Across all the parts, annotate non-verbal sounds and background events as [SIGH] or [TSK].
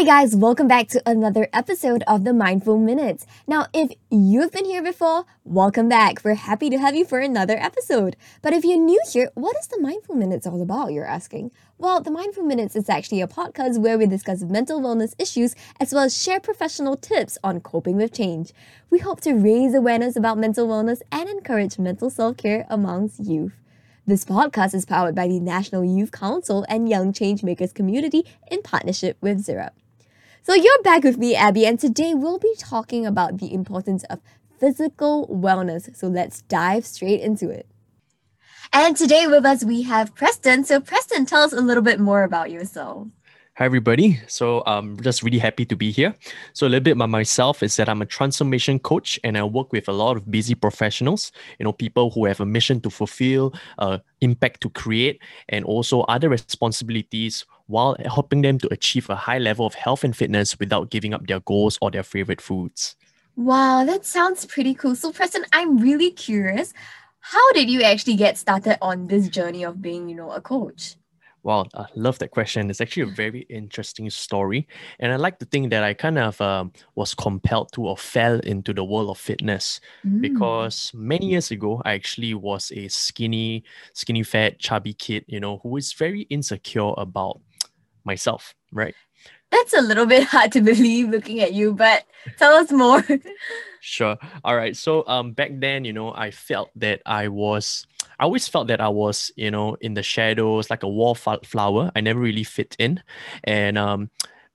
Hey guys, welcome back to another episode of the Mindful Minutes. Now, if you've been here before, welcome back. We're happy to have you for another episode. But if you're new here, what is the Mindful Minutes all about, you're asking? Well, the Mindful Minutes is actually a podcast where we discuss mental wellness issues as well as share professional tips on coping with change. We hope to raise awareness about mental wellness and encourage mental self care amongst youth. This podcast is powered by the National Youth Council and Young Changemakers community in partnership with Zirap. So you're back with me, Abby, and today we'll be talking about the importance of physical wellness. So let's dive straight into it. And today with us we have Preston. So Preston, tell us a little bit more about yourself. Hi, everybody. So I'm just really happy to be here. So a little bit about myself is that I'm a transformation coach and I work with a lot of busy professionals, you know, people who have a mission to fulfill, uh, impact to create, and also other responsibilities while helping them to achieve a high level of health and fitness without giving up their goals or their favorite foods. Wow, that sounds pretty cool. So Preston, I'm really curious. How did you actually get started on this journey of being, you know, a coach? Wow, I love that question. It's actually a very interesting story. And I like to think that I kind of um, was compelled to or fell into the world of fitness mm. because many years ago, I actually was a skinny, skinny, fat, chubby kid, you know, who is very insecure about myself, right? That's a little bit [LAUGHS] hard to believe looking at you, but tell us more. [LAUGHS] sure. All right. So um back then, you know, I felt that I was I always felt that I was, you know, in the shadows, like a wallflower. I never really fit in. And um,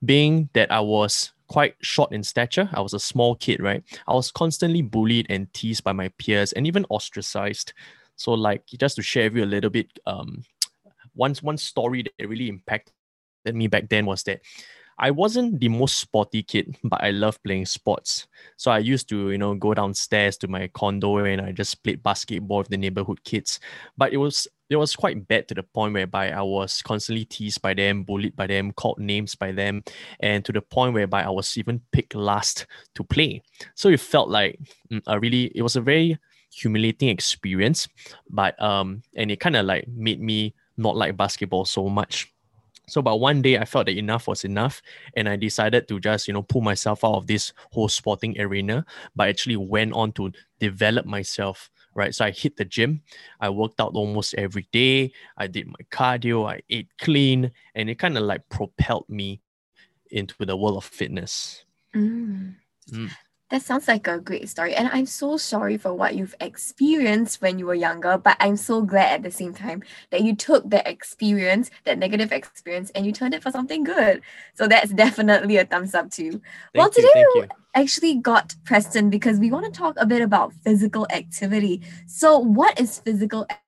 being that I was quite short in stature, I was a small kid, right? I was constantly bullied and teased by my peers and even ostracized. So, like, just to share with you a little bit, um, [TSK] one, one story that really impacted me back then was that I wasn't the most sporty kid, but I loved playing sports. So I used to, you know, go downstairs to my condo and I just played basketball with the neighborhood kids. But it was it was quite bad to the point whereby I was constantly teased by them, bullied by them, called names by them, and to the point whereby I was even picked last to play. So it felt like mm, a really it was a very humiliating experience, but um and it kind of like made me not like basketball so much. So, but one day I felt that enough was enough, and I decided to just you know pull myself out of this whole sporting arena. But actually went on to develop myself. Right, so I hit the gym. I worked out almost every day. I did my cardio. I ate clean, and it kind of like propelled me into the world of fitness. Mm. Mm. That sounds like a great story. And I'm so sorry for what you've experienced when you were younger, but I'm so glad at the same time that you took that experience, that negative experience, and you turned it for something good. So that's definitely a thumbs up too. Thank well, today we actually got Preston because we want to talk a bit about physical activity. So, what is physical activity.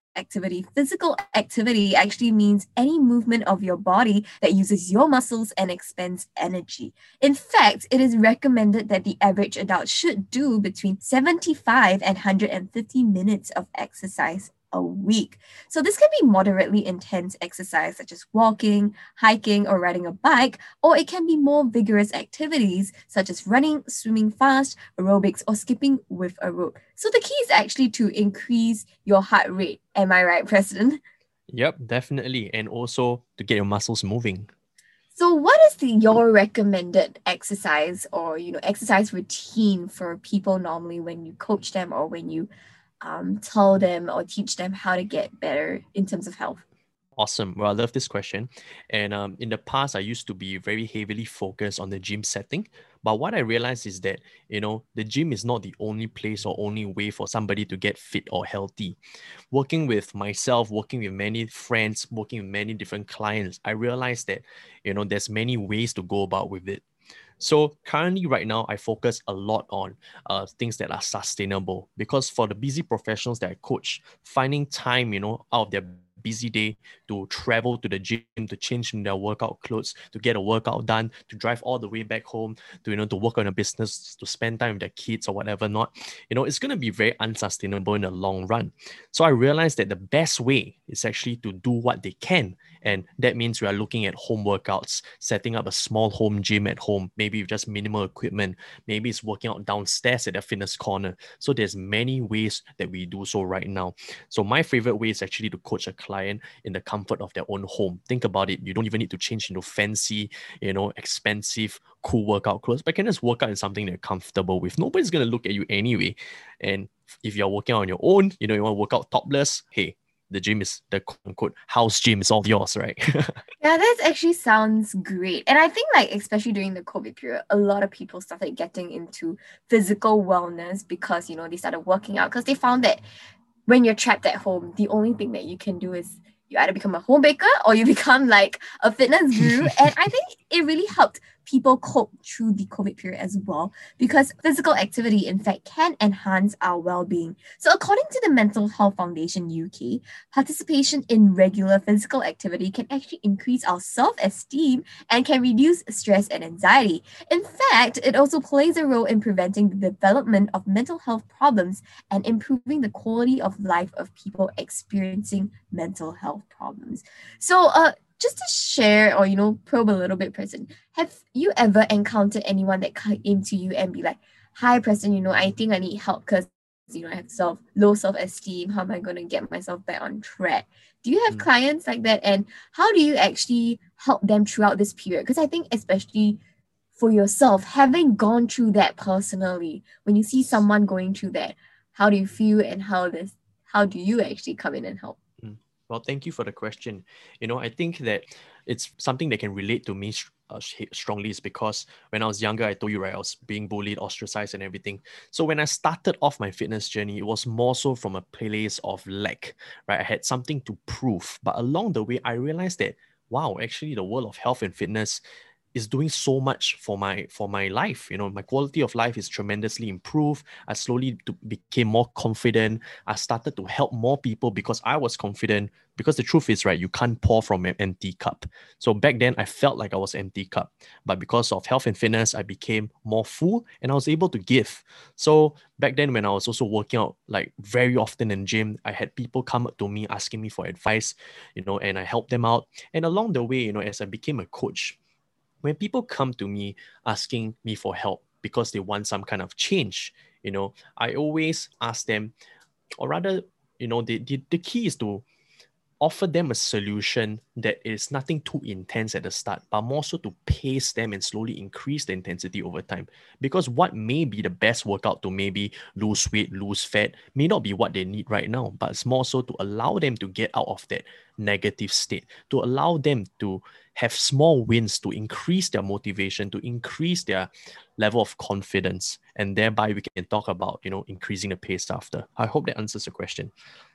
Physical activity actually means any movement of your body that uses your muscles and expends energy. In fact, it is recommended that the average adult should do between 75 and 150 minutes of exercise a week. So this can be moderately intense exercise such as walking, hiking, or riding a bike, or it can be more vigorous activities such as running, swimming fast, aerobics, or skipping with a rope. So the key is actually to increase your heart rate. Am I right, Preston? Yep, definitely. And also to get your muscles moving. So what is the your recommended exercise or you know exercise routine for people normally when you coach them or when you um, tell them or teach them how to get better in terms of health? Awesome. Well, I love this question. And um, in the past, I used to be very heavily focused on the gym setting. But what I realized is that, you know, the gym is not the only place or only way for somebody to get fit or healthy. Working with myself, working with many friends, working with many different clients, I realized that, you know, there's many ways to go about with it. So currently, right now, I focus a lot on uh, things that are sustainable because for the busy professionals that I coach, finding time, you know, out of their busy day to travel to the gym to change their workout clothes to get a workout done to drive all the way back home to you know to work on a business to spend time with their kids or whatever not. You know it's going to be very unsustainable in the long run. So i realized that the best way is actually to do what they can and that means we are looking at home workouts setting up a small home gym at home maybe with just minimal equipment maybe it's working out downstairs at a fitness corner. So there's many ways that we do so right now. So my favorite way is actually to coach a client client in the comfort of their own home. Think about it. You don't even need to change into fancy, you know, expensive, cool workout clothes, but can just work out in something they're comfortable with. Nobody's gonna look at you anyway. And if you're working on your own, you know, you want to work out topless, hey, the gym is the quote unquote house gym is all yours, right? [LAUGHS] yeah, that actually sounds great. And I think like especially during the COVID period, a lot of people started getting into physical wellness because you know they started working out because they found that when you're trapped at home, the only thing that you can do is you either become a home baker or you [LAUGHS] become like a fitness guru. and I think it really helped people cope through the COVID period as well, because physical activity, in fact, can enhance our well being. So, according to the Mental Health Foundation UK, participation in regular physical activity can actually increase our self esteem and can reduce stress and anxiety. In fact, it also plays a role in preventing the development of mental health problems and improving the quality of life of people experiencing mental health problems. So, uh, just to share or you know probe a little bit Preston have you ever encountered anyone that came to you and be like hi Preston you know I think I need help because you know I have self low self-esteem. How am I going to get myself back on track? Do you have mm. clients like that? And how do you actually help them throughout this period? Because I think especially for yourself having gone through that personally when you see someone going through that how do you feel and how this how do you actually come in and help well, thank you for the question. You know, I think that it's something that can relate to me uh, strongly is because when I was younger, I told you, right, I was being bullied, ostracized, and everything. So when I started off my fitness journey, it was more so from a place of lack, right? I had something to prove. But along the way, I realized that, wow, actually, the world of health and fitness is doing so much for my for my life you know my quality of life is tremendously improved. I slowly became more confident. I started to help more people because i was confident. Because the truth is right you can't pour from an empty cup. So back then i felt like i was empty cup. But because of health and fitness i became more full and i was able to give. So back then when i was also working out like very often in gym i had people come up to me asking me for advice you know and i helped them out. And along the way you know as i became a coach when people come to me asking me for help because they want some kind of change, you know, I always ask them, or rather, you know, the, the, the key is to offer them a solution that is nothing too intense at the start, but more so to pace them and slowly increase the intensity over time. Because what may be the best workout to maybe lose weight, lose fat, may not be what they need right now, but it's more so to allow them to get out of that negative state, to allow them to have small wins to increase their motivation, to increase their level of confidence. And thereby we can talk about, you know, increasing the pace after. I hope that answers the question.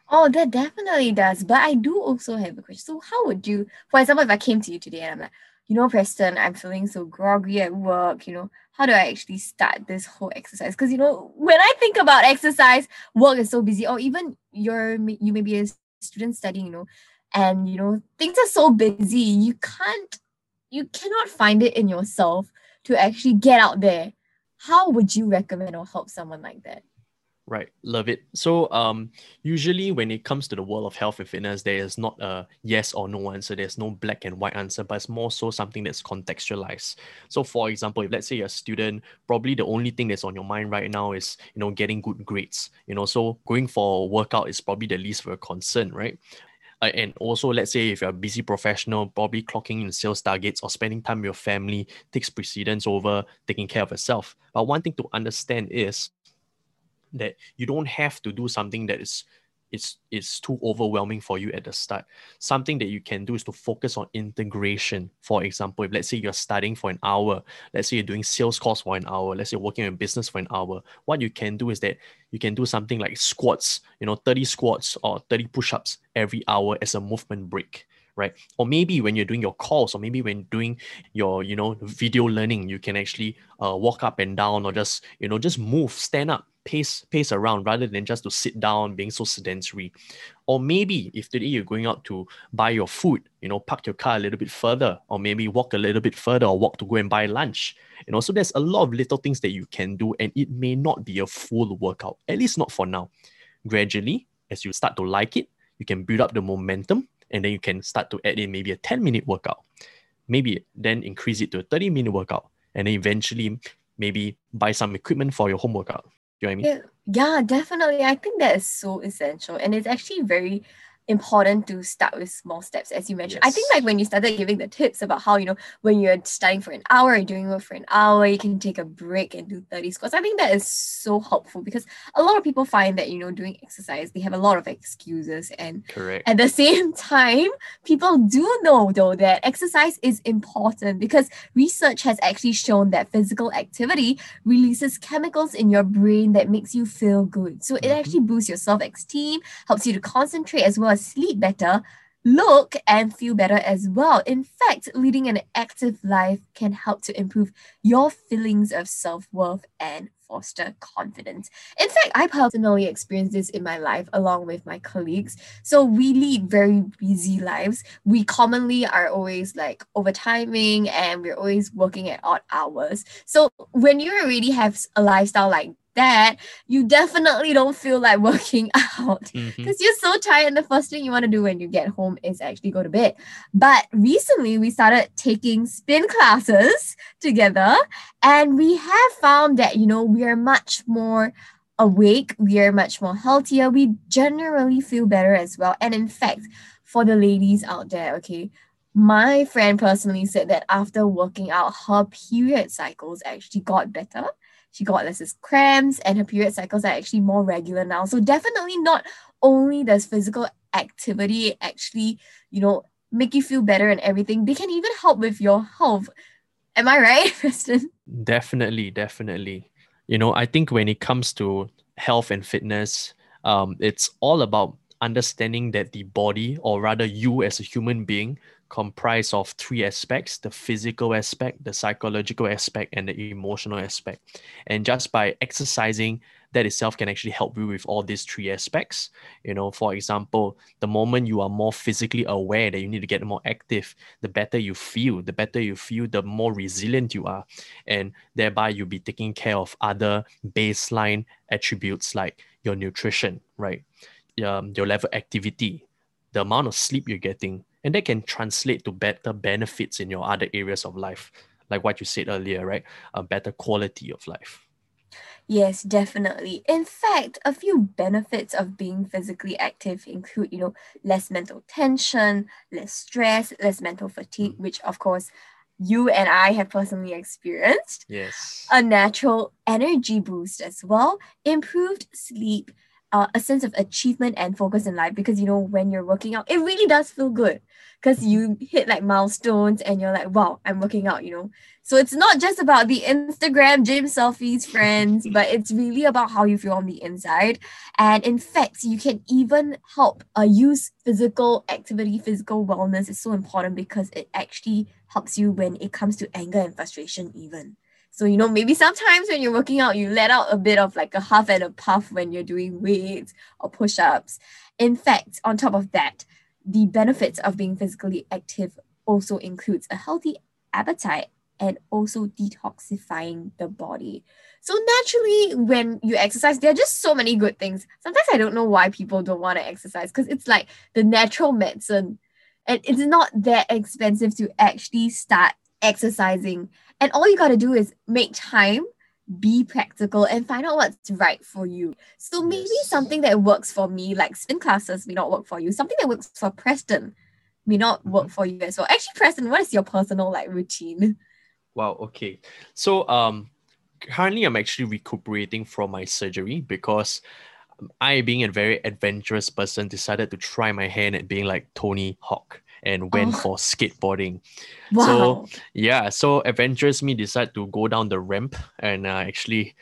Oh, that definitely does. But I do also have a question. So, how would you, for example, if I came to you today and I'm like, you know, Preston, I'm feeling so groggy at work, you know, how do I actually start this whole exercise? Because, you know, when I think about exercise, work is so busy, or even you're, you may be a student studying, you know, and, you know, things are so busy, you can't, you cannot find it in yourself to actually get out there. How would you recommend or help someone like that? Right, love it. So, um, usually when it comes to the world of health and fitness, there is not a yes or no answer. There's no black and white answer, but it's more so something that's contextualized. So, for example, if let's say you're a student, probably the only thing that's on your mind right now is you know getting good grades. You know, so going for a workout is probably the least of your concern, right? Uh, and also, let's say if you're a busy professional, probably clocking in sales targets or spending time with your family takes precedence over taking care of yourself. But one thing to understand is that you don't have to do something that is it's it's too overwhelming for you at the start. Something that you can do is to focus on integration. For example, if let's say you're studying for an hour, let's say you're doing sales course for an hour, let's say you're working in business for an hour, what you can do is that you can do something like squats, you know, 30 squats or 30 push-ups every hour as a movement break right or maybe when you're doing your calls or maybe when doing your you know video learning you can actually uh, walk up and down or just you know just move stand up pace pace around rather than just to sit down being so sedentary. Or maybe if today you're going out to buy your food you know park your car a little bit further or maybe walk a little bit further or walk to go and buy lunch you know. So there's a lot of little things that you can do and it may not be a full workout at least not for now. Gradually as you start to like it you can build up the momentum and then you can start to add in maybe a 10 minute workout. Maybe then increase it to a 30 minute workout and then eventually maybe buy some equipment for your home workout you know what I mean? Yeah, yeah, definitely. I think that is so essential. And it's actually very important to start with small steps, as you mentioned. Yes. I think like when you started giving the tips about how, you know, when you're studying for an hour and doing work for an hour, you can take a break and do 30 squats. I think that is so helpful because a lot of people find that, you know, doing exercise, they have a lot of excuses. And Correct. at the [LAUGHS] same time, people do know though that exercise is important because research has actually shown that physical activity releases chemicals in your brain that makes you feel good. So it mm-hmm. actually boosts your self-esteem, helps you to concentrate as well as sleep better, look and feel better as well. In fact, leading an active life can help to improve your feelings of self worth and foster confidence. In fact, I personally experienced this in my life along with my colleagues. So we lead very busy lives. We commonly are always like overtiming and we're always working at odd hours. So when you already have a lifestyle like that, you definitely don't feel like [LAUGHS] working out because mm-hmm. you're so tired. And the first thing you want to do when you get home is actually go to bed. But recently, we started taking spin classes together, and we have found that, you know, we are much more awake, we are much more healthier, we generally feel better as well. And in fact, for the ladies out there, okay, my friend personally said that after working out, her period cycles actually got better she got less cramps and her period cycles are actually more regular now. So definitely not only does physical activity actually, you know, make you feel better and everything, they can even help with your health. Am I right, [LAUGHS] Preston? Definitely, definitely. You know, I think when it comes to health and fitness, um, it's all about understanding that the body, or rather you as a human being, comprise of three aspects the physical aspect the psychological aspect and the emotional aspect. And just by exercising that itself can actually help you with all these three aspects. You know for example the moment you are more physically aware that you need to get more active the better you feel the better you feel the more resilient you are. And thereby you'll be taking care of other baseline attributes like your nutrition right um, your level activity the amount of sleep you're getting and that can translate to better benefits in your other areas of life like what you said earlier right a better quality of life Yes, definitely. In fact, a few benefits of being physically active include, you know, less mental tension, less stress, less mental fatigue, which of course you and I have personally experienced. Yes. A natural energy boost as well, improved sleep, uh, a sense of achievement and focus in life because you know when you're working out it really does feel good because you hit like milestones and you're like wow i'm working out you know? So it's not just about the instagram gym selfies friends but it's really about how you feel on the inside. And in fact you can even help uh, use physical activity physical wellness is so important because it actually helps you when it comes to anger and frustration even so, you know, maybe sometimes when you're working out, you let out a bit of like a huff and a puff when you're doing weights or push ups. In fact, on top of that, the benefits of being physically active also includes a healthy appetite and also detoxifying the body. So naturally, when you exercise, there are just so many good things. Sometimes I don't know why people don't want to exercise because it's like the natural medicine. And it's not that expensive to actually start exercising. And all you got to do is make time, be practical, and find out what's right for you. So maybe yes. something that works for me, like spin classes, may not work for you. Something that works for Preston may not work mm-hmm. for you as well. Actually, Preston, what is your personal like routine? Wow. Okay. So um, currently I'm actually recuperating from my surgery because I, being a very adventurous person, decided to try my hand at being like Tony Hawk and went oh. for skateboarding. Wow. So yeah, so adventurous me decided to go down the ramp and uh, actually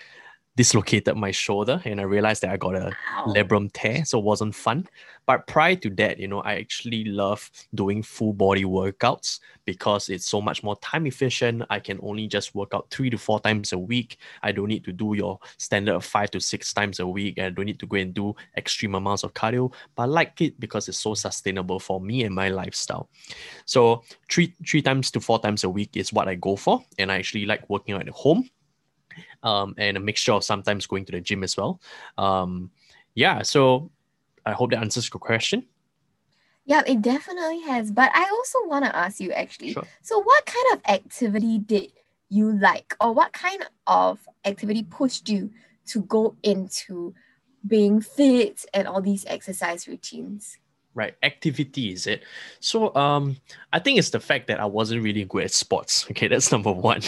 dislocated my shoulder and I realized that I got a wow. labrum tear, so it wasn't fun. But prior to that, you know, I actually love doing full body workouts because it's so much more time efficient. I can only just work out three to four times a week. I don't need to do your standard of five to six times a week. I don't need to go and do extreme amounts of cardio. But I like it because it's so sustainable for me and my lifestyle. So three three times to four times a week is what I go for. And I actually like working out at home um, and a mixture of sometimes going to the gym as well. Um, yeah, so I hope that answers your question. Yeah, it definitely has. But I also want to ask you actually. Sure. So, what kind of activity did you like, or what kind of activity pushed you to go into being fit and all these exercise routines? Right, activity is it? So um, I think it's the fact that I wasn't really good at sports. [LAUGHS] Okay, that's number one,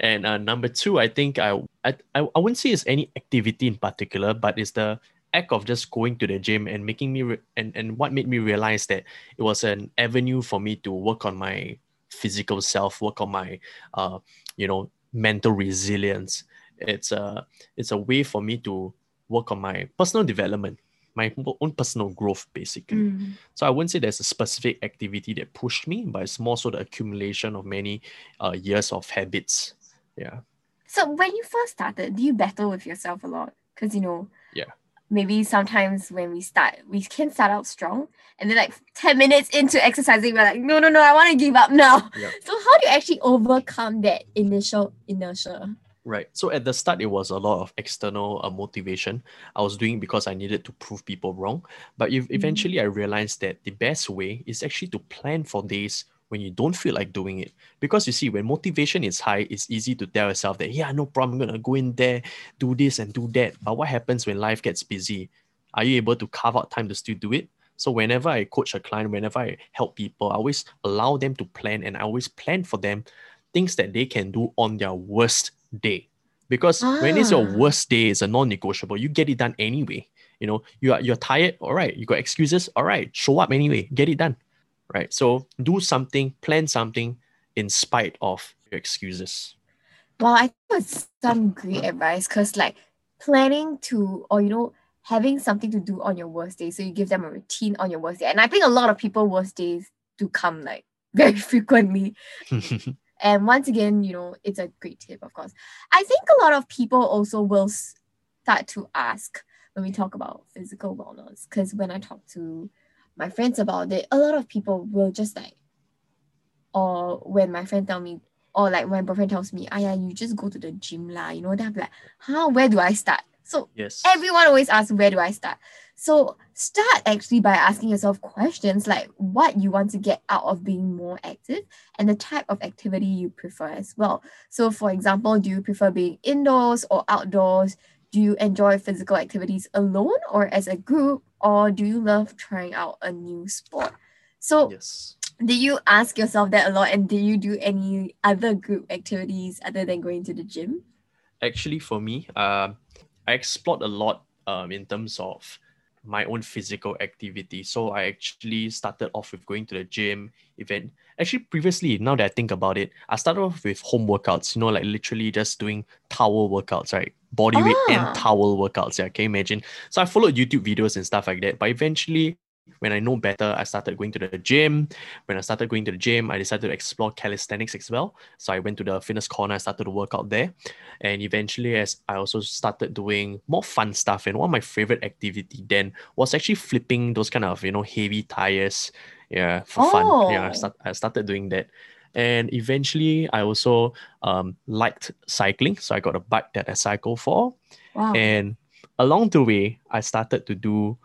and uh, number two, I think I, I I wouldn't say it's any activity in particular, but it's the act of just going to the gym and making me re- and and what made me realize that it was an avenue for me to work on my physical self, work on my uh, you know, mental resilience. It's a it's a way for me to work on my personal development my own personal growth basically. Mm. So I wouldn't say there's a specific activity that pushed me, but it's more so the accumulation of many uh, years of habits. Yeah. So when you first started, do you battle with yourself a lot? Because you know, yeah, maybe sometimes when we start, we can start out strong, and then like ten minutes into exercising, we're like, no, no, no, I want to give up now. Yeah. So how do you actually overcome that initial inertia? Right. So at the start, it was a lot of external uh, motivation. I was doing because I needed to prove people wrong. But if, mm-hmm. eventually, mm. I realized that the best way is actually to plan for days when you don't feel like doing it. Because you see, when motivation is high, it's easy to tell yourself that, yeah, no problem, I'm going to go in there, do this and do that. But what happens when life gets busy? Are you able to carve out time to still do it? So whenever I coach a client, whenever I help people, I always allow them to plan and I always plan for them things that they can do on their worst day. Because ah. when it's your ah. worst day it's a non-negotiable. You get it done anyway. You know you are you're tired all right you got excuses all right show up anyway. Get it done. Right? So do something plan something in spite of your excuses. Well i think it's some great advice because like planning to or you know having something to do on your worst day so you give them a routine on your worst day. And i think a lot of people worst days do come like very [LAUGHS] frequently [LAUGHS] And once again, you know, it's a great tip, of course. I think a lot of people also will start to ask when we talk about physical wellness, because when I talk to my friends about it, a lot of people will just like, or when my friend tell me, or like when my boyfriend tells me, ah yeah, you just go to the gym lah, you know, then I'm like, huh, where do I start? So yes. everyone always asks, where do I start? So start actually by asking yourself questions like what you want to get out of being more active and the type of activity you prefer as well. So for example, do you prefer being indoors or outdoors? Do you enjoy physical activities alone or as a group? Or do you love trying out a new sport? So yes. do you ask yourself that a lot and do you do any other group activities other than going to the gym? Actually, for me, uh, I explored a lot um, in terms of my own physical activity. So I actually started off with going to the gym, event. Actually, previously, now that I think about it, I started off with home workouts, you know, like literally just doing towel workouts, right? Body weight and ah. towel workouts. Yeah, can you imagine? So I followed YouTube videos and stuff like that. But eventually, when I know better, I started going to the gym. When I started going to the gym, I decided to explore calisthenics as well. So I went to the fitness corner, I started to work out there. And eventually, as I also started doing more fun stuff. And one of my favorite activity then was actually flipping those kind of, you know, heavy tires. Yeah, for oh. fun. Yeah, I, start, I started doing that. And eventually, I also um, liked cycling. So I got a bike that I cycle for. Wow. And along the way, I started to do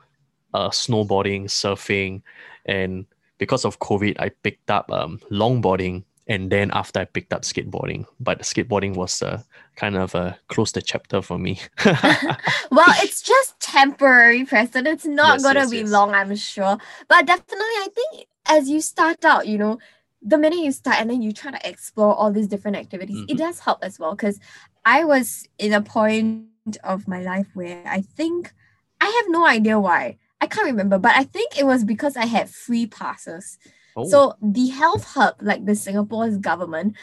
uh, snowboarding, surfing, and because of COVID, I picked up um, longboarding, and then after I picked up skateboarding. But skateboarding was uh, kind of a close the chapter for me. [LAUGHS] well, it's just temporary, Preston. It's not yes, gonna yes, be yes. long, I'm sure. But definitely, I think as you start out, you know, the minute you start and then you try to explore all these different activities, mm-hmm. it does help as well. Because I was in a point of my life where I think I have no idea why. I can't remember, but I think it was because I had free passes. Oh. So the health hub, like the Singapore's government,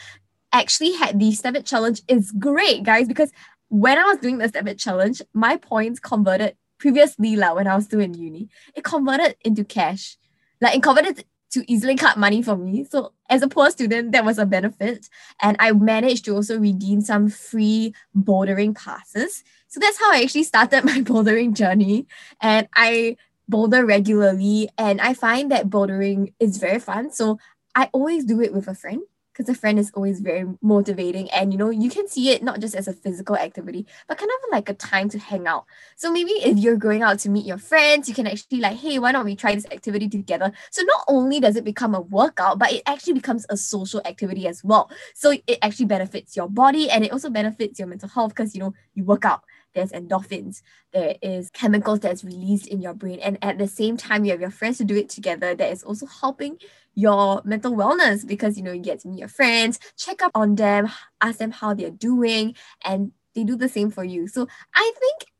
actually had the Step Fit challenge. It's great, guys, because when I was doing the Step Fit challenge, my points converted previously like when I was still in uni, it converted into cash. Like it converted to easily cut money for me. So as a poor student, that was a benefit. And I managed to also redeem some free bouldering passes. So that's how I actually started [LAUGHS] my bouldering journey. And I boulder regularly and I find that bouldering is very fun. So I always do it with a friend because a friend is always very motivating and you know you can see it not just as a physical activity but kind of like a time to hang out. So maybe if you're going out to meet your friends you can actually like hey why don't we try this activity together? So not only does it become a workout but it actually becomes a social activity as well. So it actually benefits your body and it also benefits your mental health because you know you work out there's endorphins, there is chemicals that's released in your brain. And at the same time, you have your friends to do it together that is also helping your mental wellness because you know you get to meet your friends, check up on them, ask them how they're doing, and they do the same for you. So I think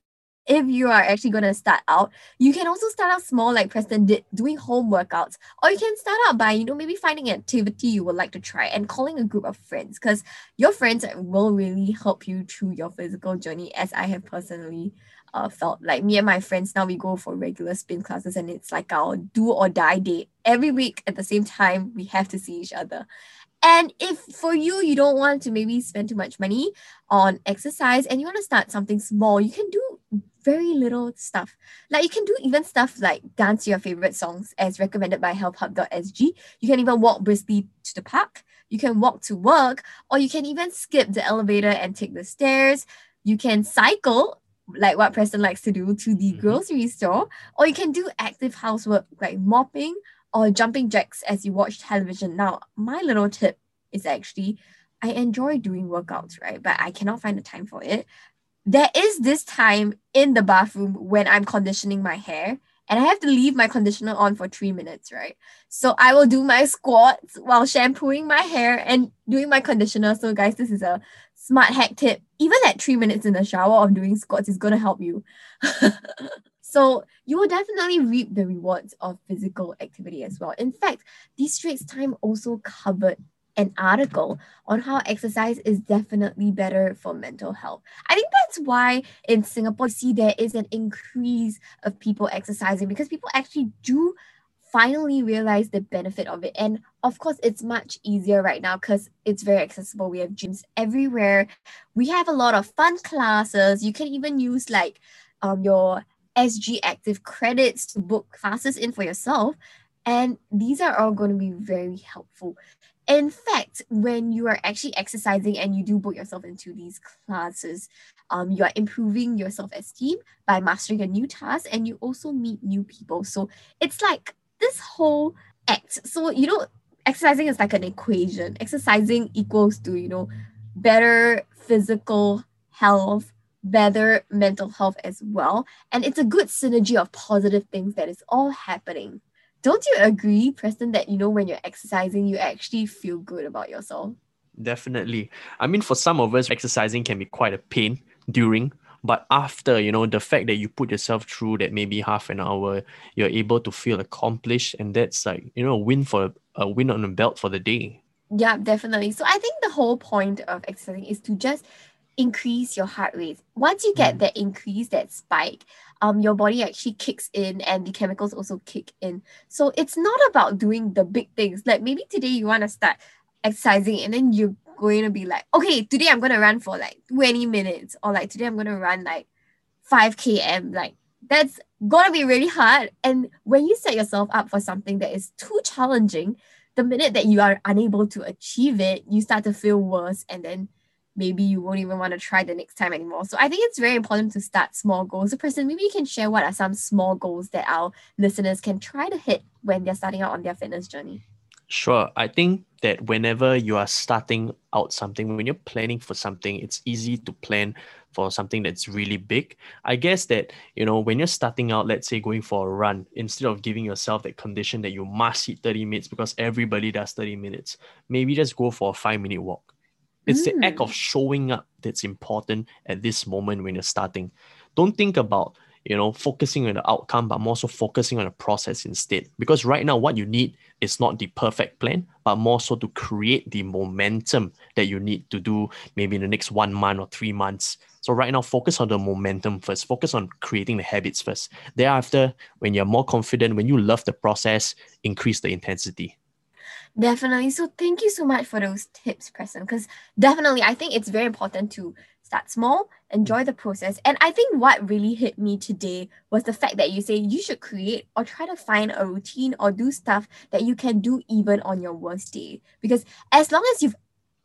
if you are actually going to start out, you can also start out small, like Preston did, doing home workouts. Or you can start out by, you know, maybe finding an activity you would like to try and calling a group of friends because your friends will really help you through your physical journey, as I have personally uh, felt. Like me and my friends now, we go for regular spin classes and it's like our do or die day. Every week at the same time, we have to see each other. And if for you, you don't want to maybe spend too much money on exercise and you want to start something small, you can do very little stuff. Like you can do even stuff like dance your favorite songs as recommended by healthhub.sg. You can even walk briskly to the park. You can walk to work, or you can even skip the elevator and take the stairs. You can cycle, like what Preston likes to do, to the mm-hmm. grocery store, or you can do active housework like mopping or jumping jacks as you watch television. Now, my little tip is actually I enjoy doing workouts, right? But I cannot find the time for it there is this time in the bathroom when I'm conditioning my hair and I have to leave my conditioner on for three minutes, right? So I will do my squats while shampooing my hair and doing my conditioner. So, guys, this is a smart hack tip. Even at three minutes in the shower of doing squats is going to help you. [LAUGHS] so, you will definitely reap the rewards of physical activity as well. In fact, this Straits Times also covered an article on how exercise is definitely better for mental health. I think that's why in Singapore, see there is an increase of people exercising because people actually do finally realize the benefit of it. And of course, it's much easier right now because it's very accessible. We have gyms everywhere. We have a lot of fun classes. You can even use like um, your SG Active credits to book classes in for yourself. And these are all going to be very helpful. In fact, when you are actually exercising and you do put yourself into these classes, um, you are improving your self esteem by mastering a new task and you also meet new people. So it's like this whole act. So, you know, exercising is like an equation. Exercising equals to, you know, better physical health, better mental health as well. And it's a good synergy of positive things that is all happening don't you agree, Preston, that you know when you're exercising, you actually feel good about yourself? Definitely. I mean, for some of us, exercising can be quite a pain during, but after, you know, the fact that you put yourself through that maybe half an hour, you're able to feel accomplished, and that's like, you know, a win for a win on the belt for the day. Yeah, definitely. So I think the whole point of exercising is to just increase your heart rate. Once you get mm. that increase, that spike, um, your body actually kicks in and the chemicals also kick in. So it's not about doing the big things. Like maybe today you want to start exercising and then you're going to be like, okay, today I'm going to run for like 20 minutes or like today I'm going to run like 5 km. Like that's going to be really hard. And when you set yourself up for something that is too challenging, the minute that you are unable to achieve it, you start to feel worse and then maybe you won't even want to try the next time anymore. So I think it's very important to start small goals. So, Preston, maybe you can share what are some small goals that our listeners can try to hit when they're starting out on their fitness journey. Sure. I think that whenever you are starting out something, when you're planning for something, it's easy to plan for something that's really big. I guess that, you know, when you're starting out, let's say going for a run, instead of giving yourself that condition that you must hit 30 minutes because everybody does 30 minutes, maybe just go for a five minute walk it's mm. the act of mm. showing up that's important at this moment when you're starting. Don't think about, you know, focusing on the outcome, but more so focusing on the process instead. Because right now, what you need is not the perfect plan, but more so to create the momentum that you need to do maybe in the next one month or three months. So right now, focus on the momentum first. Focus on creating the habits first. Thereafter, when you're more confident, when you love the process, increase the intensity. Definitely. So thank you so much for those tips, Preston. Because definitely, I think it's very important to start small, enjoy the process. And I think what really hit me today was the fact that you say you should create or try to find a routine or do stuff that you can do even on your worst day. Because as long as you've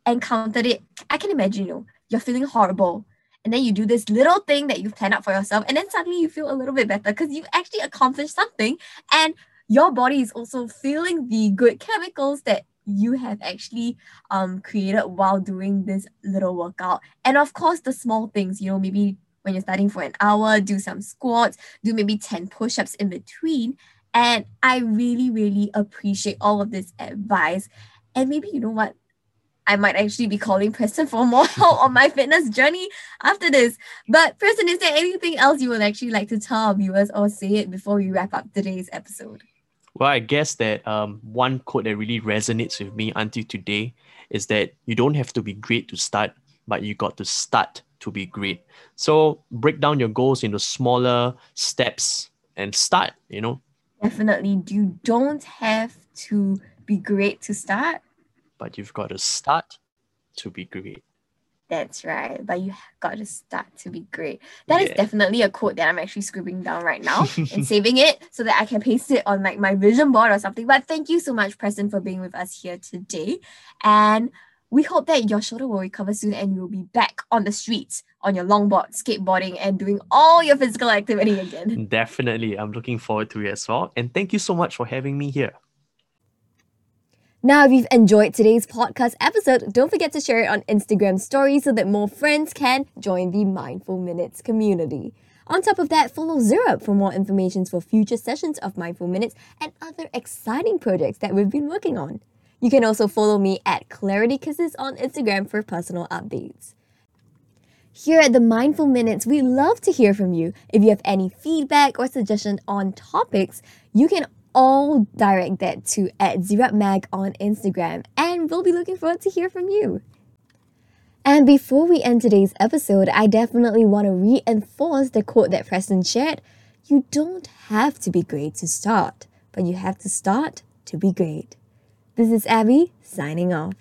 encountered it, I can imagine, you know, you're feeling horrible. And then you do this little thing that you've planned out for yourself, and then suddenly you feel a little bit better because you've actually accomplished something. And your body is also feeling the good chemicals that you have actually um, created while doing this little workout. And of course, the small things, you know, maybe when you're studying for an hour, do some squats, do maybe 10 push ups in between. And I really, really appreciate all of this advice. And maybe you know what? I might actually be calling Preston for more [LAUGHS] help on my fitness journey after this. But Preston, is there anything else you would actually like to tell our viewers or say it before we wrap up today's episode? Well, I guess that um, one quote that really resonates with me until today is that you don't have to be great to start, but you got to start to be great. So break down your goals into smaller steps and start, you know. Definitely. You don't have to be great to start, but you've got to start to be great. That's right. But you got to start to be great. That yeah. is definitely a quote that I'm actually scribbling down right now [LAUGHS] and saving it so that I can paste it on like my vision board or something. But thank you so much, Preston, for being with us here today. And we hope that your shoulder will recover soon and you'll be back on the streets on your longboard, skateboarding, and doing all your physical activity again. Definitely. I'm looking forward to it as well. And thank you so much for having me here. Now, if you've enjoyed today's podcast episode, don't forget to share it on Instagram stories so that more friends can join the Mindful Minutes community. On top of that, follow Zerup for more information for future sessions of Mindful Minutes and other exciting projects that we've been working on. You can also follow me at Clarity Kisses on Instagram for personal updates. Here at the Mindful Minutes, we love to hear from you. If you have any feedback or suggestion on topics, you can all direct that to at Mag on Instagram, and we'll be looking forward to hear from you. And before we end today's episode, I definitely want to reinforce the quote that Preston shared. You don't have to be great to start, but you have to start to be great. This is Abby signing off.